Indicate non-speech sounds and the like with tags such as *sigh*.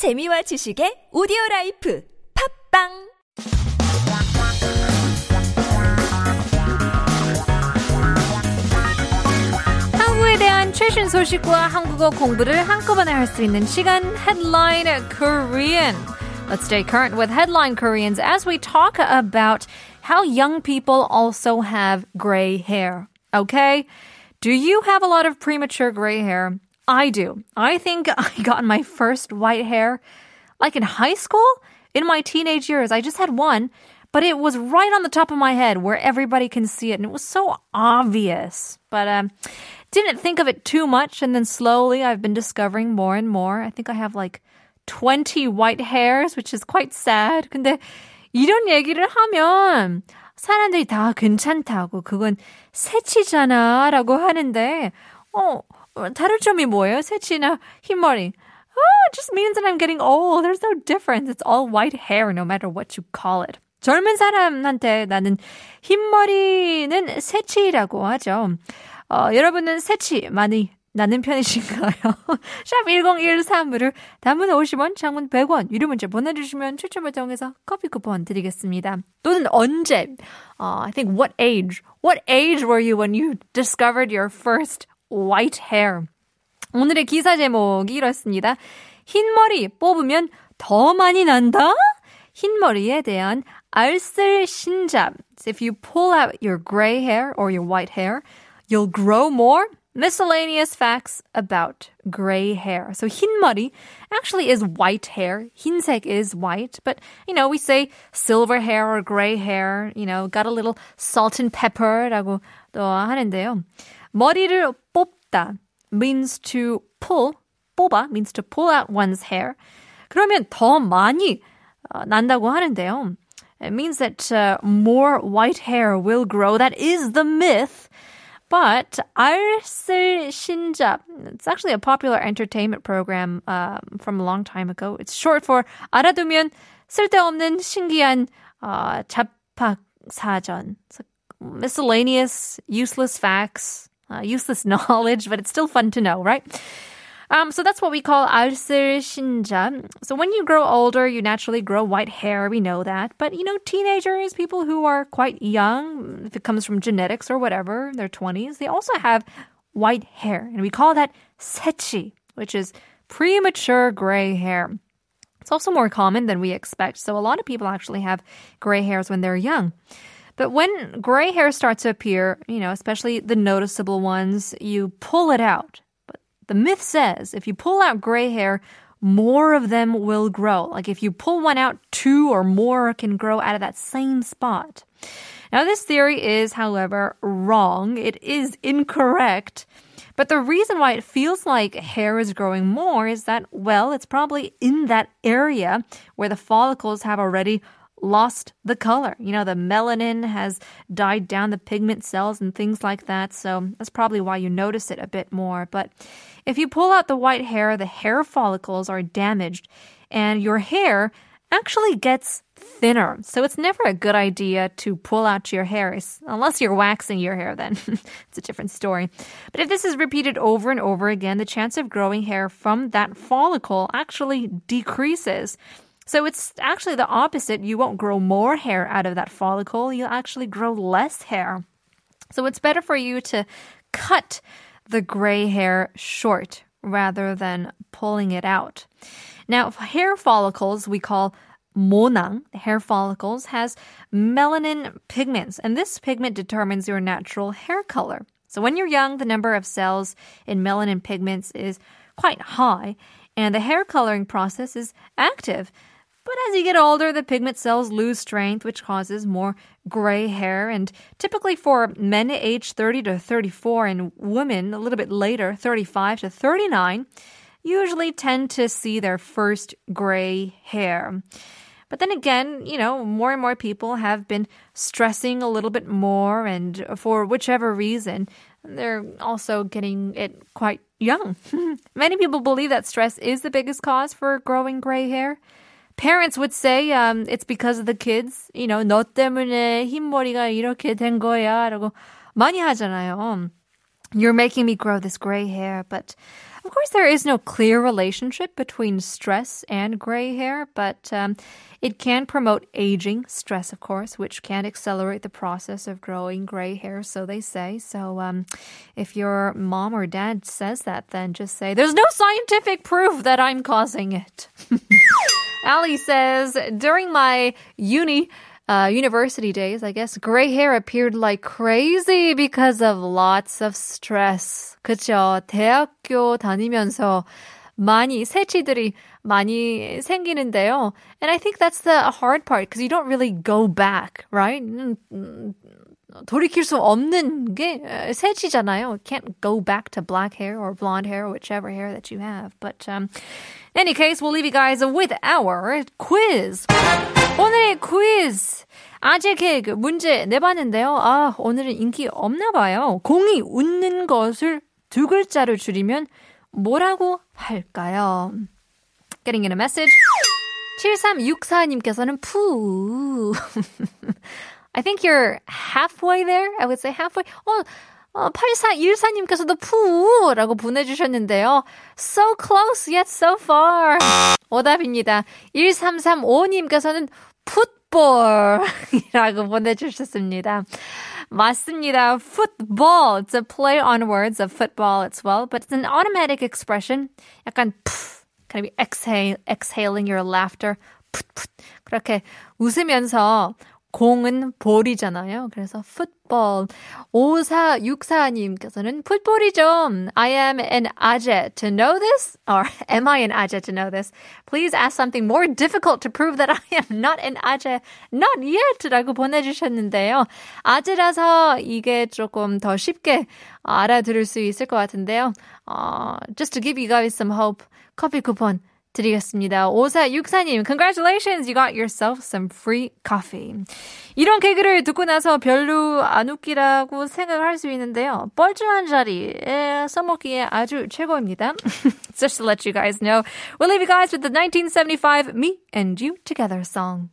재미와 지식의 오디오 라이프 팝빵 한국에 대한 최신 소식과 한국어 공부를 한꺼번에 할 수 있는 시간 Headline Korean. Let's stay current with Headline Koreans as we talk about how young people also have gray hair. Okay? Do you have a lot of premature gray hair? I do. I think I *laughs* got my first white hair like in high school. In my teenage years, I just had one, but it was right on the top of my head where everybody can see it, and it was so obvious. But um, didn't think of it too much, and then slowly I've been discovering more and more. I think I have like 20 white hairs, which is quite sad. 근데 이런 얘기를 하면 사람들이 다 괜찮다고 그건 새치잖아라고 하는데 어 다른 점이 뭐예요? 새치나 흰머리? Oh, it just means that I'm getting old. There's no difference. It's all white hair, no matter what you call it. 젊은 사람한테 나는 흰머리는 새치라고 하죠. 어, 여러분은 새치 많이 나는 편이신가요? *laughs* 샵 1013으로 단문 50원, 장문 100원, 유료 문자 보내주시면 추첨을 통해서 커피 쿠폰 드리겠습니다. 또는 언제? Uh, I think what age? What age were you when you discovered your first white hair? 오늘의 기사 제목이 이렇습니다. 흰머리 뽑으면 더 많이 난다? 흰머리에 대한 알쓸 신잡. So if you pull out your gray hair or your white hair, you'll grow more. Miscellaneous facts about gray hair. So 흰머리 actually is white hair. 흰색 is white, but you know, we say silver hair or gray hair, you know, got a little salt and pepper라고 또 하는데요. 머리를 뽑다 means to pull, 뽑아 means to pull out one's hair. 그러면 더 많이 어, 난다고 하는데요. It means that uh, more white hair will grow. That is the myth. But 알쓸 신잡, it's actually a popular entertainment program um, from a long time ago. It's short for 알아두면 쓸데없는 신기한 uh, 잡학 사전. So miscellaneous, useless facts, uh, useless *laughs* knowledge, but it's still fun to know, right? Um, so that's what we call 알쓸신잡. So when you grow older, you naturally grow white hair. We know that. But you know, teenagers, people who are quite young, if it comes from genetics or whatever, their 20s, they also have white hair. And we call that sechi, which is premature gray hair. It's also more common than we expect. So a lot of people actually have gray hairs when they're young. But when gray hair starts to appear, you know, especially the noticeable ones, you pull it out. But the myth says if you pull out gray hair, more of them will grow. Like if you pull one out, two or more can grow out of that same spot. Now, this theory is, however, wrong. It is incorrect. But the reason why it feels like hair is growing more is that, well, it's probably in that area where the follicles have already lost the color. You know, the melanin has died down the pigment cells and things like that. So that's probably why you notice it a bit more. But if you pull out the white hair, the hair follicles are damaged and your hair actually gets thinner. So it's never a good idea to pull out your hair unless you're waxing your hair then. *laughs* it's a different story. But if this is repeated over and over again, the chance of growing hair from that follicle actually decreases. So it's actually the opposite. You won't grow more hair out of that follicle. You'll actually grow less hair. So it's better for you to cut the gray hair short rather than pulling it out. Now, hair follicles we call monang, hair follicles, has melanin pigments, and this pigment determines your natural hair color. So when you're young, the number of cells in melanin pigments is quite high, and the hair coloring process is active. But as you get older, the pigment cells lose strength, which causes more gray hair. And typically for men aged 30 to 34 and women a little bit later, 35 to 39, usually tend to see their first gray hair. But then again, you know, more and more people have been stressing a little bit more, and for whichever reason, they're also getting it quite young. *laughs* Many people believe that stress is the biggest cause for growing gray hair Parents would say um, it's because of the kids. You know, 너 때문에 흰머리가 이렇게 된 거야. 라고 많이 하잖아요. You're making me grow this gray hair. But Of course, there is no clear relationship between stress and gray hair, but um, it can promote aging, stress, of course, which can accelerate the process of growing gray hair, so they say. So um, if your mom or dad says that, then just say, There's no scientific proof that I'm causing it. Ali says, During my uni, uh, university days, I guess, gray hair appeared like crazy because of lots of stress. 그쵸. 대학교 다니면서 많이 새치들이 많이 생기는데요. And I think that's the hard part because you don't really go back, right? 돌이킬 수 없는 게 새치잖아요. Can't go back to black hair or blonde hair whichever hair that you have. But um, in any case, we'll leave you guys with our quiz. 오늘의 quiz. 아재 개그 문제 내봤는데요. 아, 오늘은 인기 없나 봐요. 공이 웃는 것을 두 글자로 줄이면 뭐라고 할까요? Getting in a message. 7364님께서는 푸. I think you're halfway there. I would say halfway. 어, 어 8414님께서도 푸라고 보내주셨는데요. So close yet so far. 오답입니다. 1335님께서는 풋볼이라고 보내주셨습니다. 맞습니다. Football. It's a play on words of football as well, but it's an automatic expression. 약간 푸, kind of exhale, exhaling your laughter. 풋풋. 그렇게 웃으면서 공은 볼이잖아요. 그래서 풋볼. 5464님께서는 풋볼이죠. I am an aje to know this? Or am I an aje to know this? Please ask something more difficult to prove that I am not an aje. Not yet! 라고 보내주셨는데요. 아재라서 이게 조금 더 쉽게 알아들을 수 있을 것 같은데요. Uh, just to give you guys some hope, 커피 쿠폰 드리겠습니다. 5464님, congratulations! You got yourself some free coffee. 이런 개그를 듣고 나서 별로 안 웃기라고 생각할 수 있는데요. 뻘쭘한 자리에 써먹기에 아주 최고입니다. Just to let you guys know, we'll leave you guys with the 1975 Me and You Together song.